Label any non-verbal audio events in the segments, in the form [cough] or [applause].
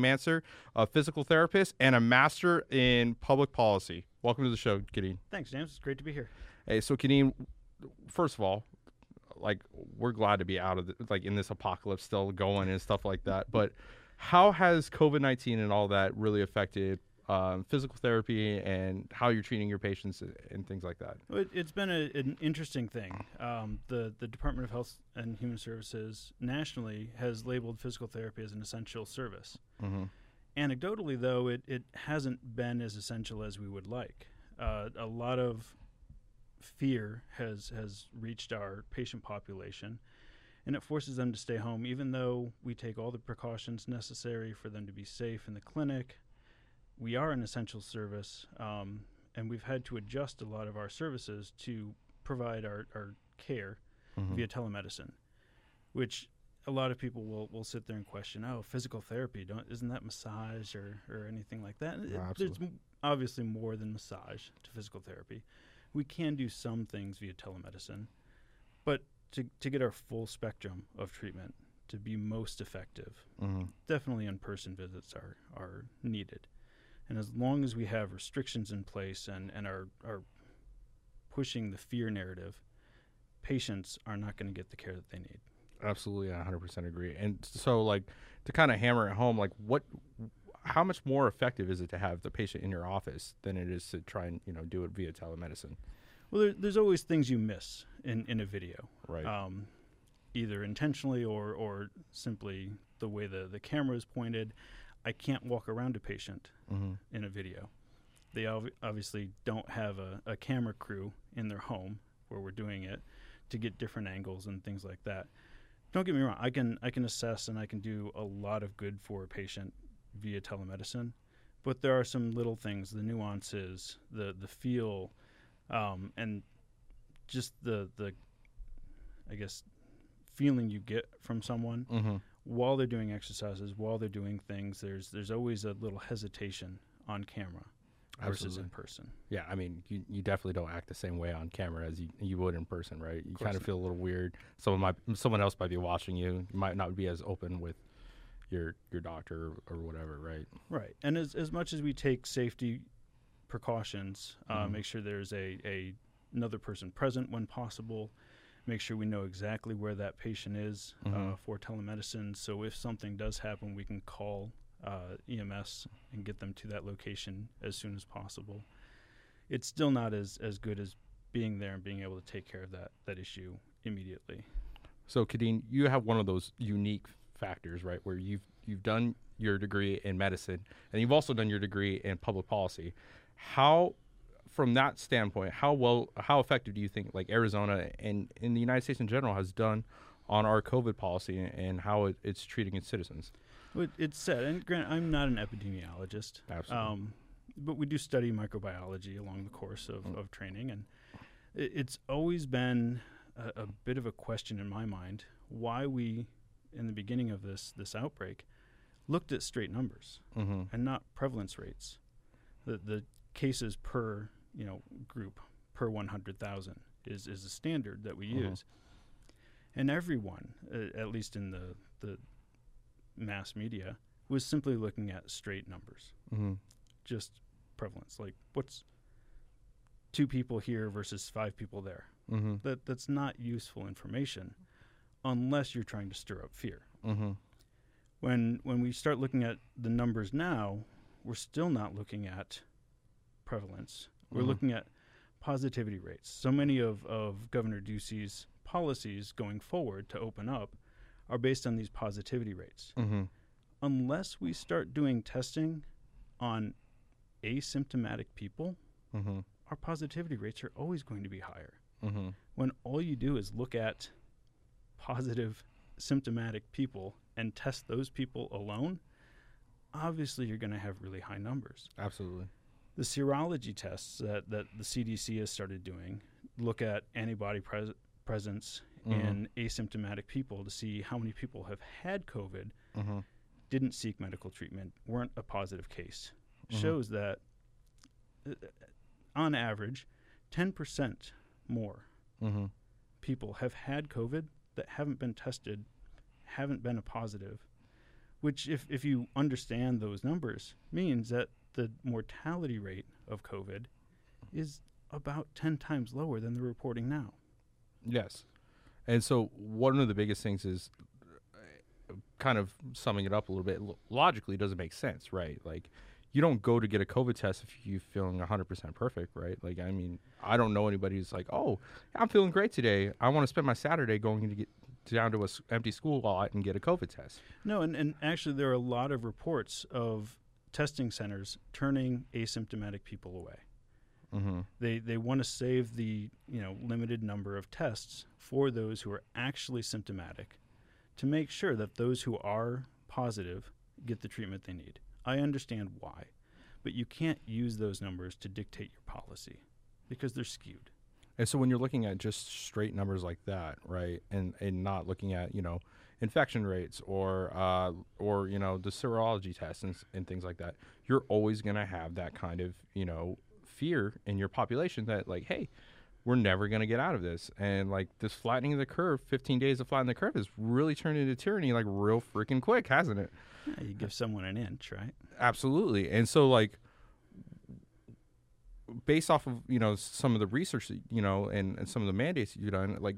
Mansor, a physical therapist, and a master in public policy. Welcome to the show, Kadeen. Thanks, James. It's great to be here. Hey, so Kadeen, first of all, like we're glad to be out of the, like in this apocalypse still going and stuff like that. But how has COVID nineteen and all that really affected um, physical therapy and how you're treating your patients and things like that? It, has been a, an interesting thing. Um, the the Department of Health and Human Services nationally has labeled physical therapy as an essential service. Mm-hmm. Anecdotally, though, it, it hasn't been as essential as we would like. Uh, a lot of fear has has reached our patient population and it forces them to stay home even though we take all the precautions necessary for them to be safe in the clinic we are an essential service, um, and we've had to adjust a lot of our services to provide our, our care mm-hmm. via telemedicine, which a lot of people will, will sit there and question, oh, physical therapy, don't isn't that massage or, or anything like that? it, there's obviously more than massage to physical therapy. We can do some things via telemedicine, but to, to get our full spectrum of treatment to be most effective, mm-hmm. definitely in person visits are, are needed. And as long as we have restrictions in place and, and are, are pushing the fear narrative, patients are not going to get the care that they need. Absolutely, I 100% agree. And so, like, to kind of hammer it home, like, what, how much more effective is it to have the patient in your office than it is to try and, you know, do it via telemedicine? Well, there, there's always things you miss in, in a video. Right. Um, either intentionally or, or simply the way the, the camera is pointed. I can't walk around a patient mm-hmm. in a video. They ov- obviously don't have a, a camera crew in their home where we're doing it to get different angles and things like that. Don't get me wrong. I can I can assess and I can do a lot of good for a patient via telemedicine, but there are some little things, the nuances, the the feel, um, and just the the I guess feeling you get from someone mm-hmm while they're doing exercises, while they're doing things, there's there's always a little hesitation on camera versus Absolutely. in person. Yeah, I mean, you, you definitely don't act the same way on camera as you, you would in person, right? You kind of feel a little weird. Someone might someone else might be watching you. You might not be as open with your your doctor or whatever, right? Right. And as as much as we take safety precautions, uh, Mhm. make sure there's a, a another person present when possible. Make sure we know exactly where that patient is uh, Mhm. for telemedicine. So if something does happen, we can call uh, EMS and get them to that location as soon as possible. It's still not as, as good as being there and being able to take care of that, that issue immediately. So, Kadeen, you have one of those unique factors, right, where you've you've done your degree in medicine and you've also done your degree in public policy. How, from that standpoint, how well, how effective do you think like Arizona and in the United States in general has done on our COVID policy and how it, it's treating its citizens? Well, it's said, and grant I'm not an epidemiologist, Absolutely. um, but we do study microbiology along the course of, Mm. of training, and it, it's always been a, a bit of a question in my mind why we, in the beginning of this this outbreak, looked at straight numbers mm-hmm. and not prevalence rates. The the cases per you know group per 100,000 is is a standard that we Mhm. use, and everyone, uh, at least in the the mass media, was simply looking at straight numbers, Mm-hmm. just prevalence. Like what's two people here versus five people there. Mm-hmm. That that's not useful information, unless you're trying to stir up fear Mm-hmm. when when we start looking at the numbers now, we're still not looking at prevalence. We're Mhm. looking at positivity rates. So many of, of Governor Ducey's policies going forward to open up are based on these positivity rates. Mm-hmm. Unless we start doing testing on asymptomatic people, Mm-hmm. our positivity rates are always going to be higher. Mm-hmm. When all you do is look at positive symptomatic people and test those people alone, obviously you're going to have really high numbers. Absolutely. The serology tests that, that the CDC has started doing look at antibody pres- presence Mhm. in asymptomatic people to see how many people have had COVID, Mm-hmm. didn't seek medical treatment, weren't a positive case. Mhm. Shows that, uh, on average, 10% more Mm-hmm. people have had COVID that haven't been tested, haven't been a positive, which, if, if you understand those numbers, means that the mortality rate of COVID is about 10 times lower than they're reporting now. Yes. And so one of the biggest things is uh, kind of summing it up a little bit lo- logically it doesn't make sense, right? Like you don't go to get a COVID test if you're feeling 100% perfect, right? Like I mean, I don't know anybody who's like, "Oh, I'm feeling great today. I want to spend my Saturday going to get down to a s- empty school lot and get a COVID test." No, and, and actually, there are a lot of reports of testing centers turning asymptomatic people away. Mm-hmm. They they want to save the you know limited number of tests for those who are actually symptomatic, to make sure that those who are positive get the treatment they need. I understand why, but you can't use those numbers to dictate your policy because they're skewed. And so when you're looking at just straight numbers like that, right, and and not looking at you know infection rates or uh, or you know the serology tests and, and things like that, you're always going to have that kind of you know fear in your population that like, hey, we're never going to get out of this, and like this flattening of the curve, 15 days of flattening the curve, has really turned into tyranny like real freaking quick, hasn't it? Yeah, you give someone an inch, right? Absolutely. And so like based off of, you know, some of the research that, you know, and, and some of the mandates that you've done, like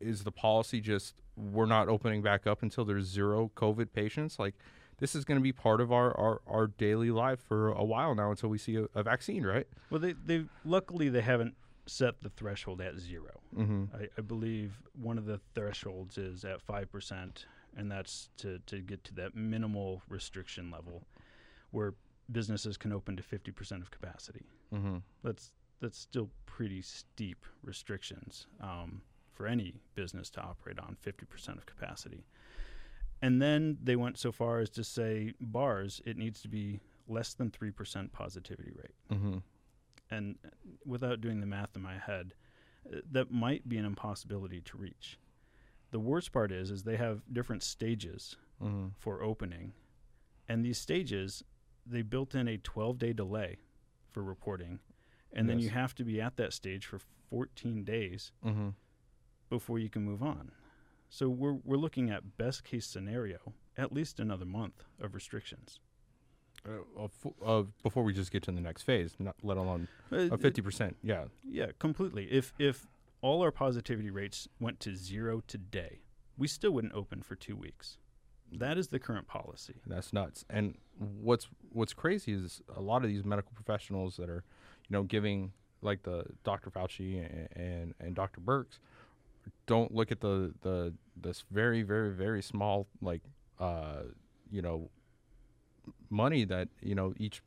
is the policy just we're not opening back up until there's zero COVID patients? Like this is going to be part of our, our, our daily life for a while now until we see a, a vaccine, right? Well, they they luckily they haven't set the threshold at zero. Mm-hmm. I, I believe one of the thresholds is at five percent, and that's to, to get to that minimal restriction level, where businesses can open to fifty percent of capacity. Mm-hmm. That's that's still pretty steep restrictions um, for any business to operate on fifty percent of capacity. And then they went so far as to say bars it needs to be less than three percent positivity rate Mm-hmm. and without doing the math in my head, uh, that might be an impossibility to reach. The worst part is, is they have different stages Mm-hmm. for opening, and these stages they built in a 12 day delay for reporting, and then you have to be at that stage for 14 days Mm-hmm. before you can move on. So we're we're looking at best case scenario, at least another month of restrictions. Uh, uh, uh, before we just get to the next phase, not let alone Uh, a fifty percent. Yeah. Yeah, completely. If if all our positivity rates went to zero today, we still wouldn't open for two weeks. That is the current policy. That's nuts. And what's what's crazy is a lot of these medical professionals that are, you know, giving like the Dr. Fauci and and, and Dr. Birx don't look at the the this very very very small like uh you know money that you know each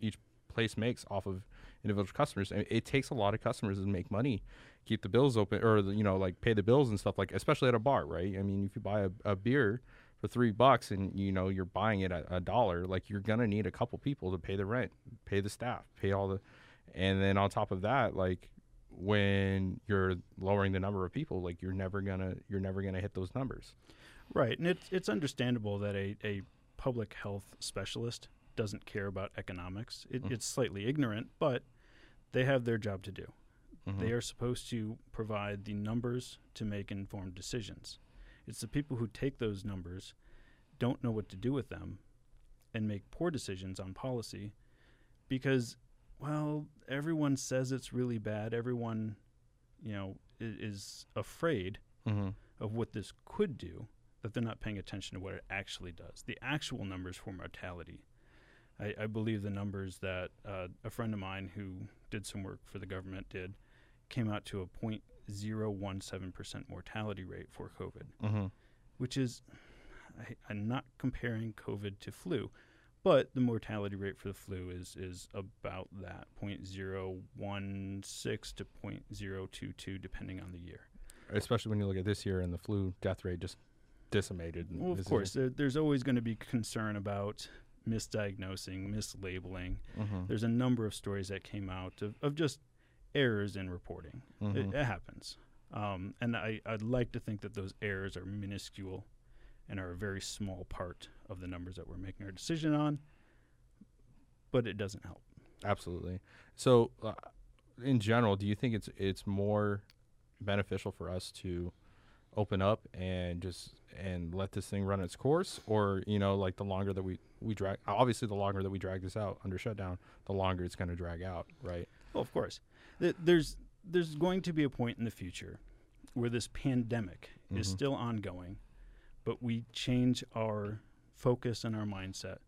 each place makes off of individual customers and it takes a lot of customers to make money keep the bills open or you know like pay the bills and stuff like especially at a bar right i mean if you buy a, a beer for three bucks and you know you're buying it at a dollar like you're gonna need a couple people to pay the rent pay the staff pay all the and then on top of that like when you're lowering the number of people like you're never gonna you're never gonna hit those numbers Right. And it's it's understandable that a, a public health specialist doesn't care about economics. It, Mhm. It's slightly ignorant, but they have their job to do. Mhm. They are supposed to provide the numbers to make informed decisions. It's the people who take those numbers, don't know what to do with them, and make poor decisions on policy because, well, everyone says it's really bad. Everyone, you know, is afraid Mhm. of what this could do that they're not paying attention to what it actually does. The actual numbers for mortality. I, I believe the numbers that uh, a friend of mine who did some work for the government did came out to a 0.017% mortality rate for COVID, Mhm. which is, I, I'm not comparing COVID to flu, but the mortality rate for the flu is, is about that 0.016 to 0.022, depending on the year. especially when you look at this year and the flu death rate just decimated and Well, of course, there, there's always going to be concern about misdiagnosing, mislabeling. Mhm. There's a number of stories that came out of, of just errors in reporting. Mhm. It, it happens. Um, and I, I'd like to think that those errors are minuscule and are a very small part of the numbers that we're making our decision on, but it doesn't help. Absolutely. So, uh, in general, do you think it's it's more beneficial for us to open up and just and let this thing run its course or you know like the longer that we we drag obviously the longer that we drag this out under shutdown the longer it's going to drag out right well of course Th- there's there's going to be a point in the future where this pandemic is Mhm. still ongoing but we change our focus and our mindset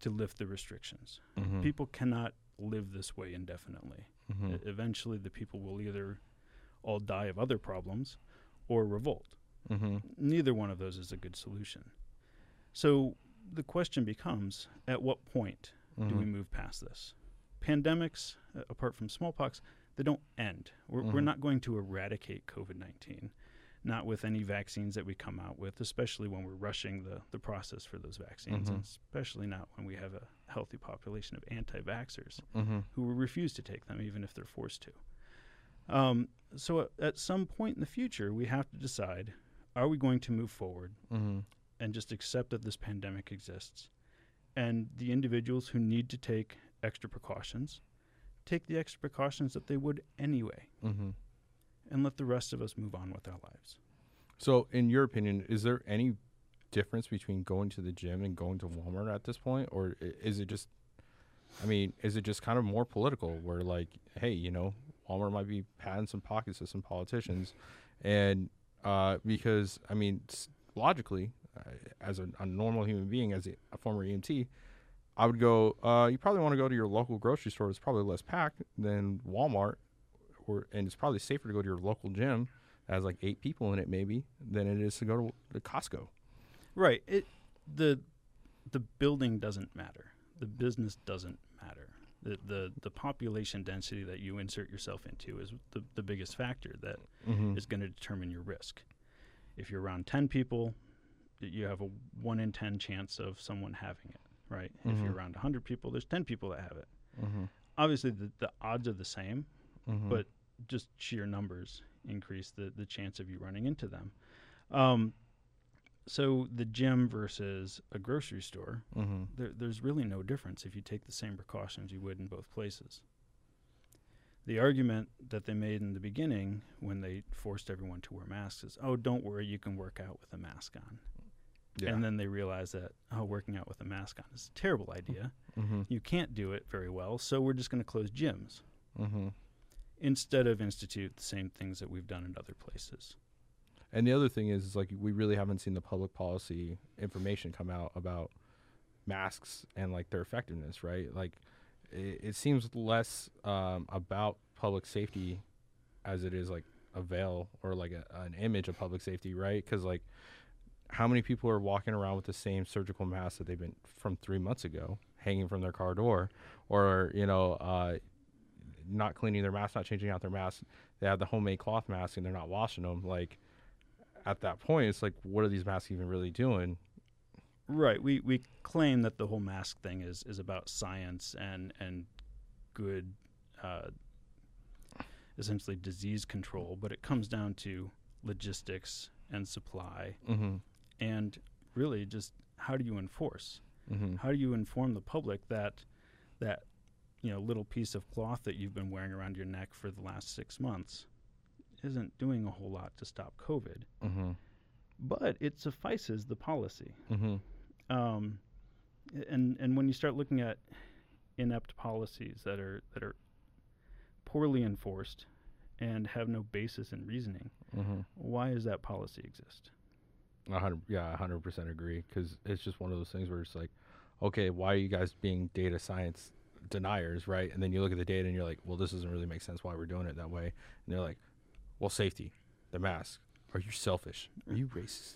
to lift the restrictions mm-hmm. people cannot live this way indefinitely mm-hmm. E- eventually the people will either all die of other problems or revolt Mm-hmm. neither one of those is a good solution. So the question becomes at what point do we move past this? Pandemics, uh, apart from smallpox, they don't end. We're, we're Mhm. not going to eradicate COVID 19, not with any vaccines that we come out with, especially when we're rushing the, the process for those vaccines, and Mhm. especially not when we have a healthy population of anti vaxxers mm-hmm. who will refuse to take them even if they're forced to. Um, so at, at some point in the future, we have to decide are we going to move forward Mm-hmm. and just accept that this pandemic exists? And the individuals who need to take extra precautions take the extra precautions that they would anyway Mm-hmm. and let the rest of us move on with our lives. So, in your opinion, is there any difference between going to the gym and going to Walmart at this point, or is it just? I mean, is it just kind of more political, where like, hey, you know, Walmart might be padding some pockets of some politicians, and uh, because I mean, logically, uh, as a, a normal human being, as a, a former EMT, I would go. Uh, you probably want to go to your local grocery store. It's probably less packed than Walmart, or and it's probably safer to go to your local gym that has like eight people in it, maybe, than it is to go to, to Costco. Right. It the the building doesn't matter. The business doesn't matter. The the, the population density that you insert yourself into is the, the biggest factor that Mm-hmm. is going to determine your risk. If you're around 10 people, you have a 1 in 10 chance of someone having it, right? If Mhm. you're around 100 people, there's 10 people that have it. Mm-hmm. Obviously, the, the odds are the same, Mm-hmm. but just sheer numbers increase the, the chance of you running into them. Um, so the gym versus a grocery store, mm-hmm. there, there's really no difference if you take the same precautions you would in both places. The argument that they made in the beginning when they forced everyone to wear masks is, oh, don't worry, you can work out with a mask on. Yeah. And then they realize that, oh, working out with a mask on is a terrible idea. mm-hmm. You can't do it very well, so we're just going to close gyms Mm-hmm. instead of institute the same things that we've done in other places. And the other thing is, is like we really haven't seen the public policy information come out about masks and like their effectiveness, right? Like it, it seems less um, about public safety as it is like a veil or like a, an image of public safety, right? Because like how many people are walking around with the same surgical mask that they've been from three months ago, hanging from their car door, or you know, uh, not cleaning their mask, not changing out their mask. They have the homemade cloth mask and they're not washing them. Like at that point, it's like, what are these masks even really doing? Right. We we claim that the whole mask thing is is about science and and good, uh, essentially disease control, but it comes down to logistics and supply, Mm-hmm. And really just how do you enforce? Mm-hmm. How do you inform the public that that you know little piece of cloth that you've been wearing around your neck for the last six months isn't doing a whole lot to stop COVID, Mm-hmm. but it suffices the policy. Mm-hmm. um, and and when you start looking at inept policies that are that are poorly enforced and have no basis in reasoning, Mm-hmm. why does that policy exist? A hundred, yeah, a hundred percent agree. Because it's just one of those things where it's like, okay, why are you guys being data science deniers, right? And then you look at the data and you're like, well, this doesn't really make sense why we're doing it that way. And they're like, well, safety, the mask. Are you selfish? Are you racist?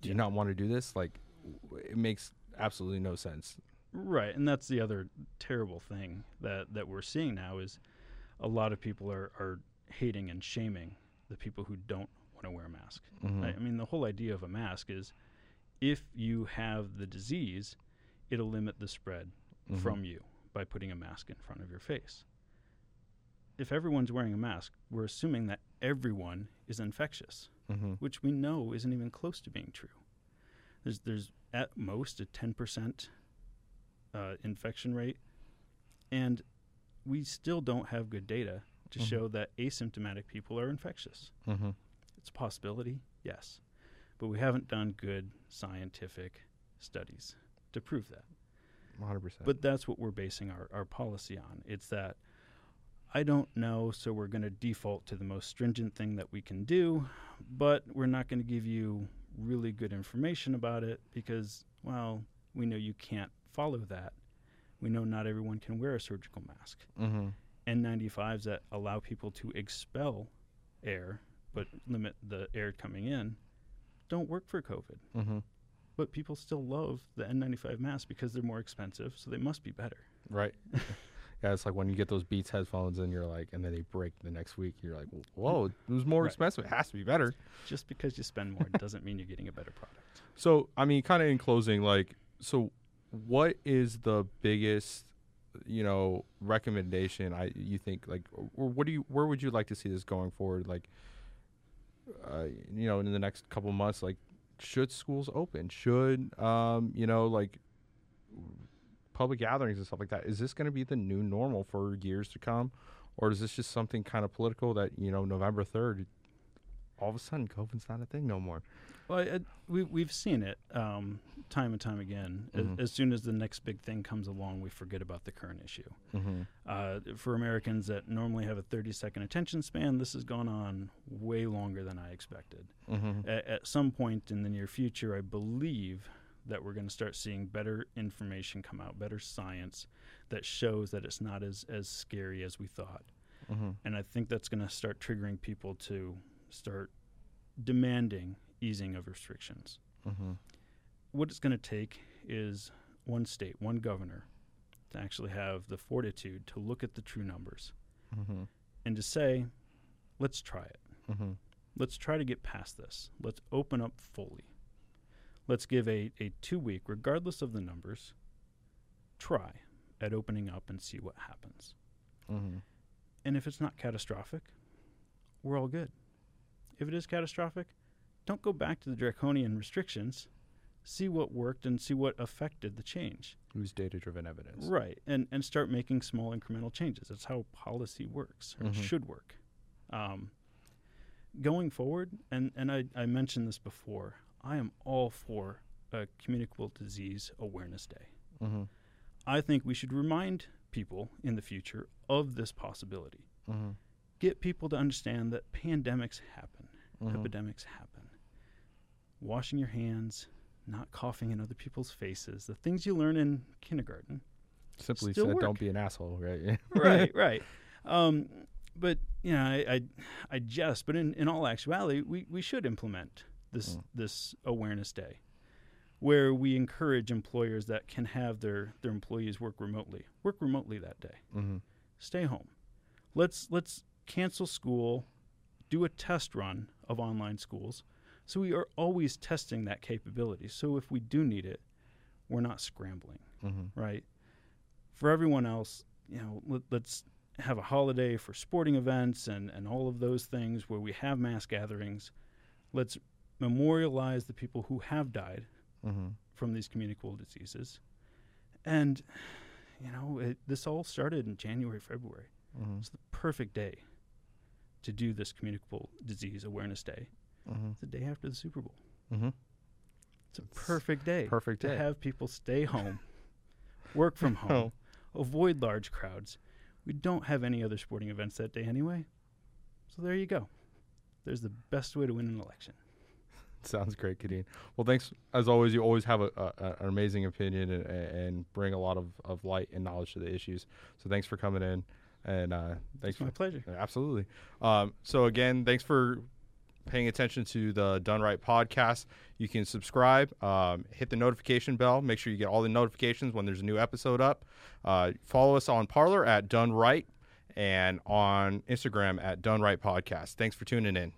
Do you not want to do this? Like, it makes absolutely no sense. Right, and that's the other terrible thing that that we're seeing now is a lot of people are are hating and shaming the people who don't want to wear a mask. Mm-hmm. I, I mean, the whole idea of a mask is if you have the disease, it'll limit the spread Mhm. from you by putting a mask in front of your face. If everyone's wearing a mask, we're assuming that everyone is infectious, Mm-hmm. which we know isn't even close to being true. There's there's at most a 10% uh, infection rate, and we still don't have good data to Mhm. show that asymptomatic people are infectious. It's a possibility, Yes. But we haven't done good scientific studies to prove that. 100%. But that's what we're basing our, our policy on. It's that I don't know, so we're going to default to the most stringent thing that we can do, but we're not going to give you really good information about it because, well, we know you can't follow that. We know not everyone can wear a surgical mask. mm-hmm. N95s that allow people to expel air but limit the air coming in don't work for COVID. Mm-hmm. But people still love the N95 masks because they're more expensive, so they must be better. Right. [laughs] yeah, it's like when you get those Beats headphones and you're like, and then they break the next week. You're like, whoa, it was more Right. expensive. It has to be better. Just because you spend more doesn't mean you're getting a better product. So, I mean, kind of in closing, like, so what is the biggest, you know, recommendation I you think like, or what do you, where would you like to see this going forward? Like, uh, you know, in the next couple months, like, should schools open? Should, um, you know, like, public gatherings and stuff like that? Is this going to be the new normal for years to come, or is this just something kind of political that you know, November third? All of a sudden, COVID's not a thing no more. Well, it, we, we've seen it um, time and time again. A- Mhm. As, soon as the next big thing comes along, we forget about the current issue. Mm-hmm. Uh, for Americans that normally have a 30 second attention span, this has gone on way longer than I expected. Mm-hmm. at, at some point in the near future, I believe that we're going to start seeing better information come out, better science that shows that it's not as, as scary as we thought. Mm-hmm. And I think that's going to start triggering people to start demanding easing of restrictions. Mm-hmm. What it's going to take is one state, one governor, to actually have the fortitude to look at the true numbers Mm-hmm. and to say, let's try it. Mm-hmm. let's try to get past this. Let's open up fully. Let's give a, a two week, regardless of the numbers, try at opening up and see what happens. Mm-hmm. And if it's not catastrophic, we're all good. If it is catastrophic, don't go back to the draconian restrictions. See what worked and see what affected the change. Use data-driven evidence. Right. And and start making small incremental changes. That's how policy works or Mhm. should work. Um, going forward, and, and I, I mentioned this before, I am all for a communicable disease awareness day. Mm-hmm. I think we should remind people in the future of this possibility. Mm-hmm. Get people to understand that pandemics happen, Mm-hmm. epidemics happen. Washing your hands, not coughing in other people's faces, the things you learn in kindergarten. Simply said, work. don't be an asshole, right? [laughs] right, right. Um, but you know, I, I, I jest. But in, in all actuality, we, we should implement this Mm. this awareness day, where we encourage employers that can have their their employees work remotely. Work remotely that day. mm-hmm. Stay home. Let's let's cancel school. Do a test run of online schools, so we are always testing that capability. So if we do need it, we're not scrambling Mm-hmm. right? For everyone else, you know, let, let's have a holiday for sporting events and, and all of those things where we have mass gatherings. Let's memorialize the people who have died Mm-hmm. from these communicable diseases. And, you know, it, this all started in January, February. Mm-hmm. It's the perfect day to do this communicable disease awareness day. Mm-hmm. The day after the Super Bowl. Mm-hmm. It's a perfect day. Perfect day to day. have people stay home, [laughs] work from home, avoid large crowds. We don't have any other sporting events that day anyway. So there you go. There's the best way to win an election. [laughs] Sounds great, Kadeen. Well, thanks as always. You always have a, a- an amazing opinion and, and bring a lot of, of light and knowledge to the issues. So thanks for coming in, and uh, thanks It's for my pleasure. Absolutely. Um, so again, thanks for paying attention to the Dunn Right podcast. You can subscribe, um, hit the notification bell. Make sure you get all the notifications when there's a new episode up. Uh, follow us on Parler at Dunn Right and on Instagram at Dunn Right Podcast. Thanks for tuning in.